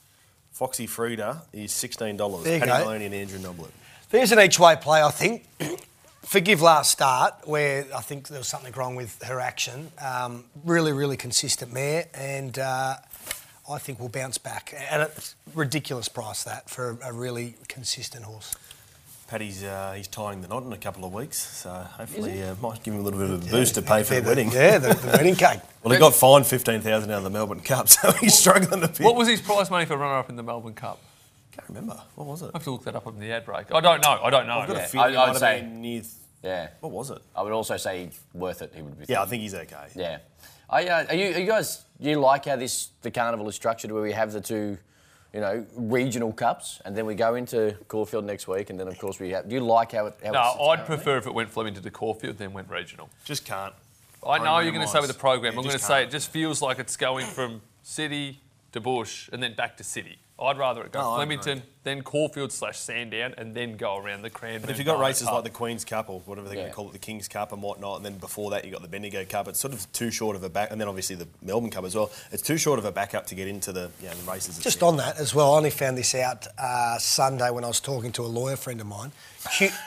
Foxy Frida is sixteen dollars. There you Paddy go. Moloney and Andrew Noblet. There's an each way play, I think. Forgive last start, where I think there was something wrong with her action. Um, really, really consistent mare, and uh, I think we'll bounce back. And it's ridiculous price that for a really consistent horse. Paddy's uh, he's tying the knot in a couple of weeks, so hopefully uh, might give him a little bit of a boost to pay for the, Yeah, wedding. Yeah, the, the wedding cake. Well, he got fined fifteen thousand out of the Melbourne Cup, so he's struggling a bit. What was his prize money for runner-up in the Melbourne Cup? Can't remember. What was it? I have to look that up on the ad break. I don't know. I don't know. I've got Yeah, a feeling I- it I'd say- have been near. Yeah. What was it? I would also say worth it. He would be. Yeah, I think he's okay. Yeah. I, uh, are, you, are you guys? Do you like how this the carnival is structured, where we have the two, you know, regional cups, and then we go into Caulfield next week, and then of course we have. Do you like how it? How it No, sits I'd prefer if it went Flemington to Caulfield, then went regional. Just can't. I know you're going to say with the program. Yeah, I'm going to say it just feels like it's going from city to bush and then back to city. I'd rather it go No, I Flemington, then Caulfield slash Sandown, and then go around the Cranbourne. But if you've got Barnet races Cup. like the Queen's Cup or whatever they're going Yeah. to call it, the King's Cup and whatnot, and then before that you've got the Bendigo Cup, it's sort of too short of a back, and then obviously the Melbourne Cup as well. It's too short of a backup to get into the, you know, the races. Just itself. on that as well, I only found this out uh, Sunday when I was talking to a lawyer friend of mine. Hugh,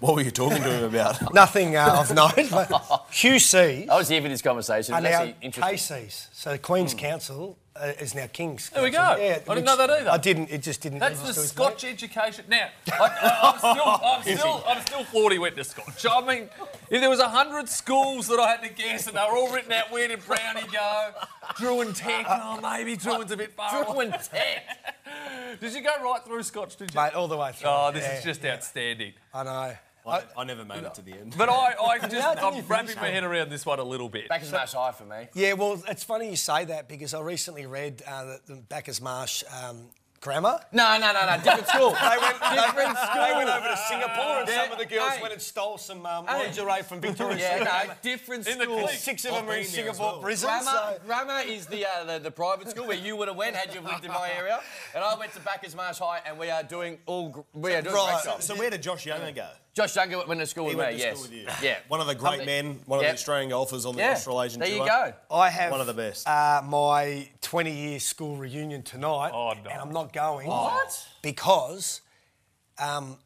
What were you talking to him about? nothing uh, of note, but QC I was here for this conversation. are It's now actually interesting. KCs. So the Queen's Counsel uh, is now King's There we go. I didn't know that either. I didn't, it just didn't That's the Scotch me. education. Now, I, I'm still, I'm still, I'm still 40 went to Scotch. I mean, if there was hundred schools that I had to guess, and they were all written out, where did Brownie go? Drouin Tech. Oh, maybe Drouin's a bit far. away. Druin Tech. Did you go right through Scotch? Did you? Mate, all the way through. Oh, this Yeah, is just yeah. outstanding. I know. I, I never made it to the end. But I, I just, How did I'm wrapping finish my head around this one a little bit. Back as much high for me. Yeah, well, it's funny you say that because I recently read uh, the, the Bacchus Marsh um, grammar. No, no, no, no. Different school. They went, Different school. they went over to Singapore and Yeah. some of the girls Hey. went and stole some um, Hey. lingerie from Victoria's Yeah, Secret. no, different In the school. clique. Six of I've them are in been there as Singapore well. prison. Grammar, So. grammar is the, uh, the the private school where you would have went had you lived in my area, and I went to Bacchus Marsh High, and we are doing all gr- we are doing Right. great jobs. So where did Josh Younger go? Josh Younger went to school He with me. to yes, school with you. yeah, One of the great men, one of Yep. the Australian golfers on the Yeah, Australasian there tour. you go. I have One of the best. Uh, my 20 year school reunion tonight, Oh, no. and I'm not going. What? Because um,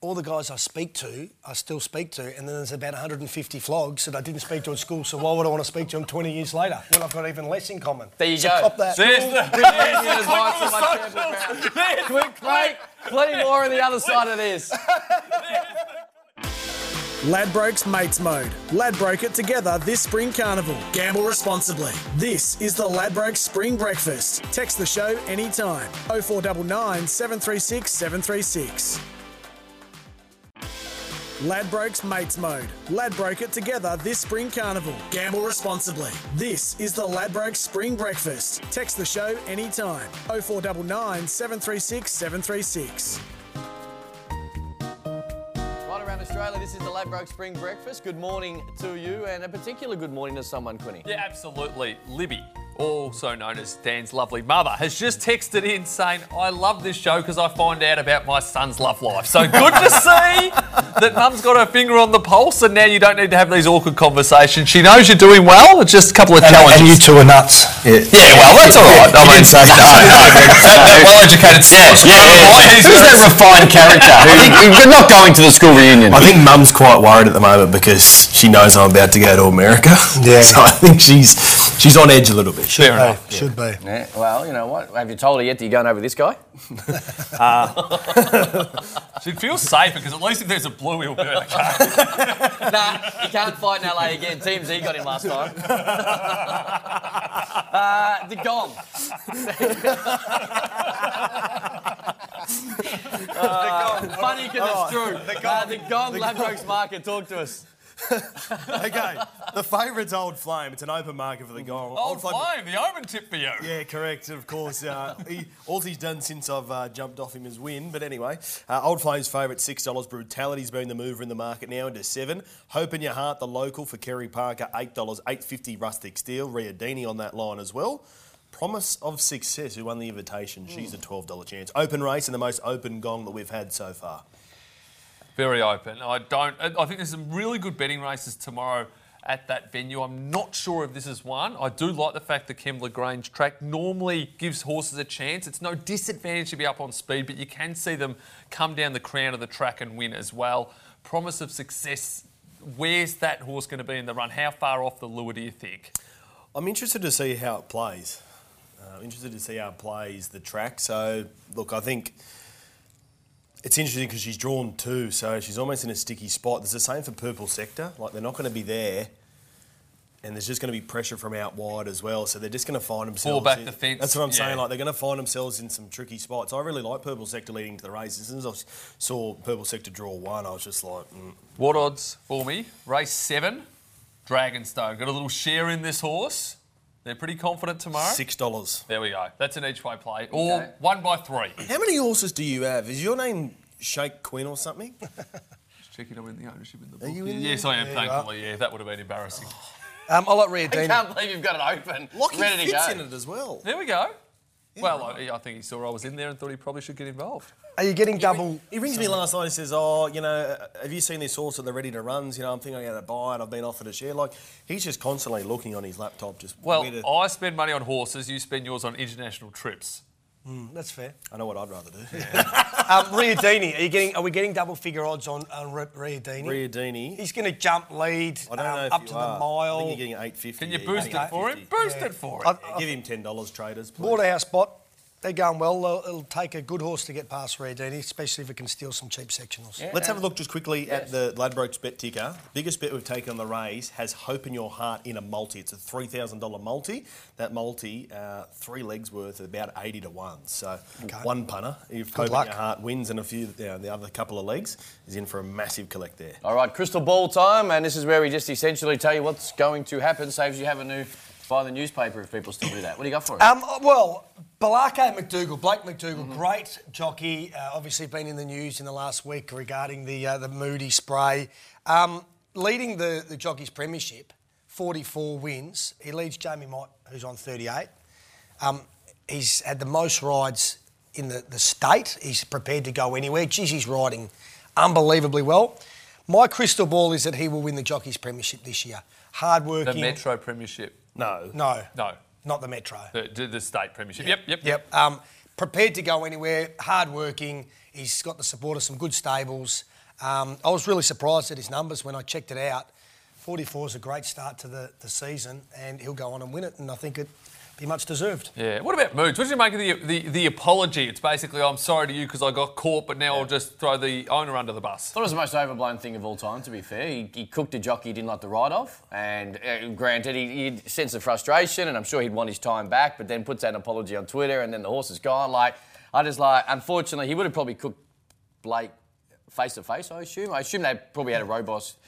all the guys I speak to, I still speak to, and then there's about 150 flogs that I didn't speak to at school. So why would I want to speak to them 20 years later when I've got even less in common? There you so go. Cop that. There's the, Reunion advice from my. Quick break. Plenty more on the other side of this. Ladbrokes Mates Mode. Ladbroke it together this spring carnival. Gamble responsibly. This is the Ladbrokes Spring Breakfast. Text the show anytime. 0499 736 736. Ladbrokes Mates Mode. Ladbroke it together this spring carnival. Gamble responsibly. This is the Ladbrokes Spring Breakfast. Text the show anytime. 0499 736 736. Australia. This is the Ladbroke Spring Breakfast. Good morning to you, and a particular good morning to someone, Quinny. Yeah, absolutely. Libby, also known as Dan's lovely mother, has just texted in saying, I love this show because I find out about my son's love life. So good to see that mum's got her finger on the pulse and now you don't need to have these awkward conversations. She knows you're doing well. It's just a couple of And, challenges. and you two are nuts. yeah, well, that's all right. I mean, say well educated source. Yeah, He's who's that refined character? I think you're not going to the school reunion. I think Mum's quite worried at the moment because she knows I'm about to go to America. Yeah. So I think she's she's on edge a little bit. Fair enough. Hey, should be. Yeah, well, you know what? Have you told her yet that you're going over this guy? She'd feel safer because at least if there's a blue, he'll burn a car. nah, he can't fight in LA again. Team Z got him last time. uh, the gong. Uh, funny because it's true. The gong, the gong Ladbrokes Market, talk to us. okay, the favourite's Old Flame. It's an open market for the gong. Old Flame, the open tip for you. Yeah, correct. Of course, uh, he, all he's done since I've uh, jumped off him is win. But anyway, uh, Old Flame's favourite six dollars. Brutality's been the mover in the market now into seven. Hope in your heart, the local for Kerry Parker, eight dollars. Eight fifty rustic steel. Riadini on that line as well. Promise of Success, who won the invitation, she's a twelve dollar chance. Open race and the most open gong that we've had so far. Very open. I don't. I think there's some really good betting races tomorrow at that venue. I'm not sure if this is one. I do like the fact that Kembla Grange track normally gives horses a chance. It's no disadvantage to be up on speed, but you can see them come down the crown of the track and win as well. Promise of success. Where's that horse going to be in the run? How far off the lure do you think? I'm interested to see how it plays. Uh, interested to see how it plays the track. So, look, I think it's interesting because she's drawn two, so she's almost in a sticky spot. There's the same for Purple Sector. Like, they're not going to be there. And there's just going to be pressure from out wide as well. So they're just going to find themselves. Fall back in- the fence, That's what I'm yeah. saying. Like they're going to find themselves in some tricky spots. I really like Purple Sector leading to the race. As soon as I saw Purple Sector draw one, I was just like, mm. What odds for me? Race seven, Dragonstone. Got a little share in this horse. They're pretty confident tomorrow. six dollars. There we go. That's an each way play. Or one by three. How many horses do you have? Is your name Shake Quinn or something? Just checking I'm in the ownership in the book. you in yes, I am, There you thankfully. Yeah, that would have been embarrassing. Um, I'll let I can't believe you've got it open, Lockie ready to fits go. in it as well. There we go. well, I, I think he saw I was in there and thought he probably should get involved. Are you getting double? He rings me last night. He says, "Oh, you know, uh, have you seen this horse at the ready to runs? You know, I'm thinking I'm going to buy it. I've been offered a share. Like he's just constantly looking on his laptop. Just Well, to- I spend money on horses. You spend yours on international trips. That's fair. I know what I'd rather do. Um, Riadini, are you getting? Are we getting double figure odds on on Ri- Riadini? Riadini. He's going to jump lead I don't know um, if up you to are. the I mile. think you're getting eight fifty. Can you boost it for him? Boost it for him. I- Give him ten dollars, traders. Please. Waterhouse spot. They're going well. It'll, it'll take a good horse to get past Riadini, especially if it can steal some cheap sectionals. Let's have a look just quickly at the Ladbrokes bet ticker. Biggest bet we've taken on the race has Hope in Your Heart in a multi. It's a three thousand dollar multi. That multi, uh, three legs worth, about eighty to one. So one punter, if Hope luck. in Your Heart wins and a few, you know, the other couple of legs, is in for a massive collect there. All right, crystal ball time, and this is where we just essentially tell you what's going to happen. Saves you having to buy the newspaper if people still do that. What do you got for us? Um, well, Balake McDougall, Blake McDougall, great jockey. Uh, obviously, been in the news in the last week regarding the uh, the Moody spray. Um, leading the the jockeys premiership, 44 wins. He leads Jamie Mott, who's on 38. Um, he's had the most rides in the, the state. He's prepared to go anywhere. Geez, he's riding unbelievably well. My crystal ball is that he will win the jockeys premiership this year. Hard The. Metro Premiership. No. No, No. Not the Metro. The, the, the state premiership. Yep, yep, Yep. Um, prepared to go anywhere, hard working. He's got the support of some good stables. Um, I was really surprised at his numbers when I checked it out. 44 is a great start to the, the season, and he'll go on and win it, and I think it'd be much deserved. Yeah. What about moods? What did you make of the, the, the apology? It's basically, I'm sorry to you because I got caught, but now I'll just throw the owner under the bus. thought it was the most overblown thing of all time, to be fair. He, he cooked a jockey he didn't like the ride off, and uh, granted, he, he'd sense of frustration, and I'm sure he'd want his time back, but then puts out an apology on Twitter, and then the horse is gone. Like, I just like, unfortunately, he would have probably cooked Blake face to face, I assume. I assume they probably had a robust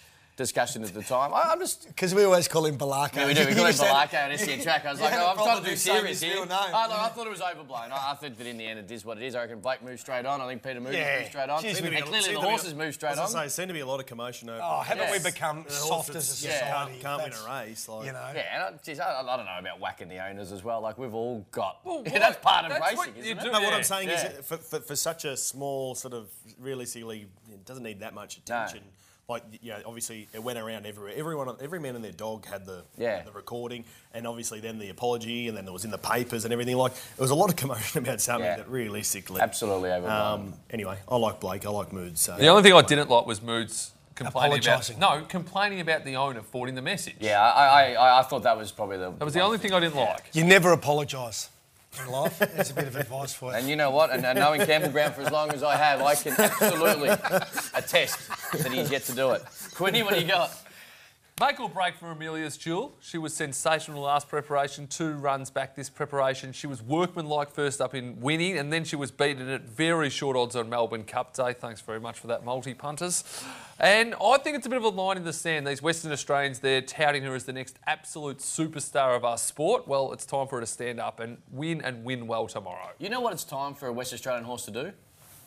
discussion at the time. I, I'm just. Because we always call him Balaka. Yeah, we do. We call him You said- Balaka at SEN track. I was like, Yeah, oh, I'm trying to do serious here. real name. I, I thought it was overblown. I, I think that in the end it is what it is. I reckon Blake moved straight on. I think Peter Moody Yeah. moved straight on. Geez, and clearly the to be- horses moved straight I was on. gonna say, seemed to be a lot of commotion over. Oh, haven't Yes. we become soft as a that's- yeah, society? can't win a race. Like, You know. Yeah, and I, geez, I, I don't know about whacking the owners as well. Like we've all got. Well, Yeah, that's part of that's racing, what isn't you it? No, what I'm saying yeah. is, for, for, for such a small sort of realistically, it doesn't need that much attention. Like, you know, obviously it went around everywhere. Everyone, every man and their dog had the Yeah. the recording, and obviously then the apology, and then it was in the papers and everything. Like, it was a lot of commotion about something Yeah. that realistically, Absolutely overblown. Um, anyway, I like Blake. I like Mood. So The only thing I didn't like was Moods complaining Apologising. about no complaining about the owner forwarding the message. Yeah, I, I, I, I thought that was probably the. That was the only thing I didn't like. You never apologise in life. There's a bit of advice for you. And you know what? And, and knowing Campbell Brown for as long as I have, I can absolutely attest that he's yet to do it. Quinny, what do you got? Make or break for Amelia's Jewel. She was sensational last preparation, two runs back this preparation. She was workmanlike first up in winning, and then she was beaten at very short odds on Melbourne Cup Day. Thanks very much for that, multi punters. And I think it's a bit of a line in the sand. These Western Australians, they're touting her as the next absolute superstar of our sport. Well, it's time for her to stand up and win and win well tomorrow. You know what it's time for a West Australian horse to do?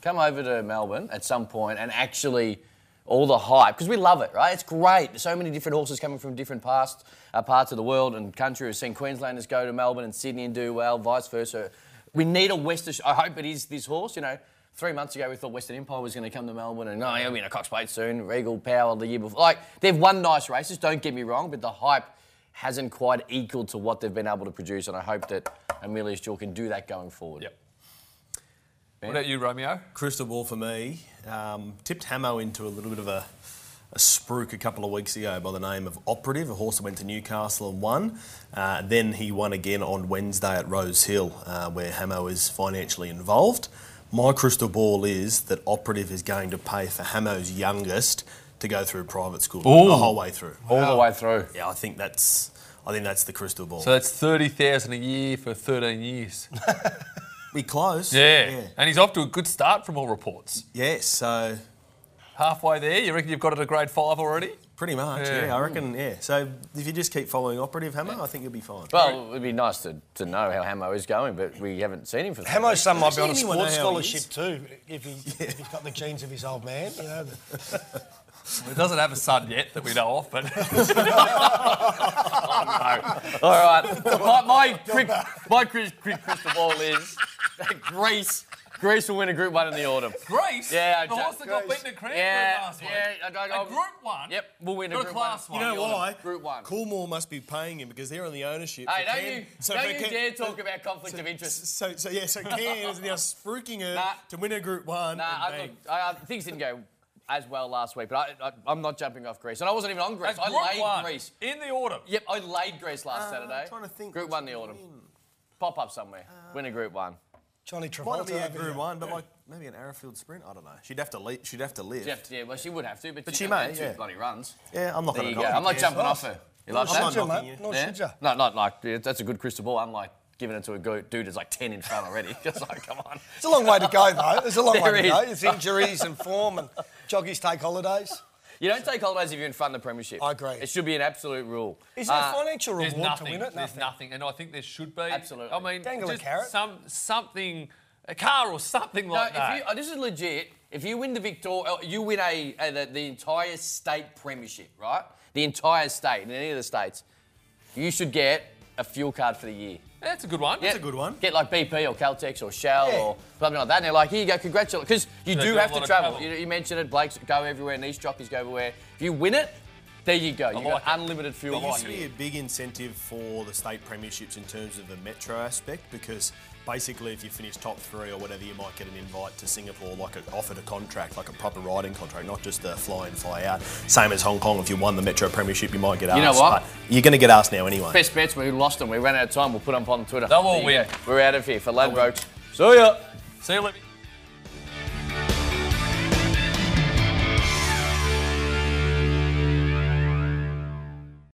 Come over to Melbourne at some point and actually all the hype because we love it, right? It's great. There's so many different horses coming from different past, uh, parts of the world and country. We've seen Queenslanders go to Melbourne and Sydney and do well, vice versa. We need a West. Aus- I hope it is this horse. You know, three months ago we thought Western Empire was going to come to Melbourne and oh, he'll be in a Cox Plate soon. Regal Power the year before. Like they've won nice races. Don't get me wrong, but the hype hasn't quite equaled to what they've been able to produce, and I hope that Amelia's Jewel can do that going forward. Yep. What about you, Romeo? Crystal ball for me. Um, tipped Hamo into a little bit of a, a spruik a couple of weeks ago by the name of Operative, a horse that went to Newcastle and won. Uh, then he won again on Wednesday at Rosehill, uh, where Hamo is financially involved. My crystal ball is that Operative is going to pay for Hamo's youngest to go through private school the whole way through. All the way through. Yeah, I think that's I think that's the crystal ball. So that's 30,000 a year for 13 years. we close. Yeah. And he's off to a good start from all reports. Yes. So Halfway there, you reckon you've got it at grade five already? Pretty much, Yeah. yeah. I hmm. reckon, yeah. So if you just keep following Operative Hammer, I think you'll be fine. Well, it'd be nice to, to know how Hamo is going, but we haven't seen him for Hamo's son might be on a Actually, sports know how he scholarship too, if, he, if he's got the genes of his old man. You know, the- He doesn't have a son yet that we know of, but All right. My, my, quick, my quick, quick crystal ball is that Greece. Greece will win a Group 1 in the autumn. Greece, Yeah, the horse that got beaten at Cranberry Yeah, last week. yeah. I, I, A Group One? Yep, we'll win a Not a Group Class 1. You know why? Group 1. Coolmore must be paying him because they're on the ownership. Hey, don't Cam- you, so don't you Cam- dare talk about conflict of interest. So, so yeah, so Cam is now spruiking her Nah. to win a Group One. Nah, I, look, I, I, things didn't go as well last week, but I, I, I'm not jumping off Greece. And I wasn't even on Greece. That's I Group laid One Greece. in the autumn. Yep, I laid Greece last Uh, Saturday. trying to think Group 1 in the autumn. Pop up somewhere. win a Group 1. Johnny Might be a Group. One, but like maybe an Arrowfield sprint. I don't know. She'd have to live. She'd have to live. Jeff, yeah, well, she would have to, but, But she she may, get two yeah. bloody runs. Yeah, I'm not going to. go. I'm not jumping off her. You like Nor that? should you, knocking mate. Nor Yeah? should you. No, not like yeah, that's a good crystal ball. I'm like giving it to a dude who's like 10 in front already. Just like, come on. It's a long way to go, though. There's a long There way to go. It's injuries and form, and jockeys take holidays. You don't take holidays if you're in front of the premiership. I agree. It should be an absolute rule. Is there Uh, a financial There's reward nothing. to win it? There's nothing, and I think there should be. Absolutely. I mean, Dangle a carrot. some something, a car or something No, like if that. you, uh, this is legit. If you win the Victoria, you win a, a the, the entire state premiership, right? The entire state in any of the states, you should get a fuel card for the year. That's a good one. Yeah. a good one. Get like BP or Caltex or Shell Yeah. or something like that. And they're like, here you go, congratulations. Because you They do do a have lot to of travel. travel. You, you mentioned it, Blake's go everywhere, and these jockeys go everywhere. If you win it, there you go. You like got it. unlimited fuel. There for used a to be year. a big incentive for the state premierships in terms of the metro aspect because basically if you finish top three or whatever you might get an invite to Singapore like a, offered a contract like a proper riding contract not just a fly in fly out same as Hong Kong if you won the metro premiership you might get asked You know what? but you're going to get asked now anyway Best bets, we lost them. We ran out of time. We'll put them on Twitter. They'll all win. We're out of here for Ladbrokes. See ya. See you, Libby.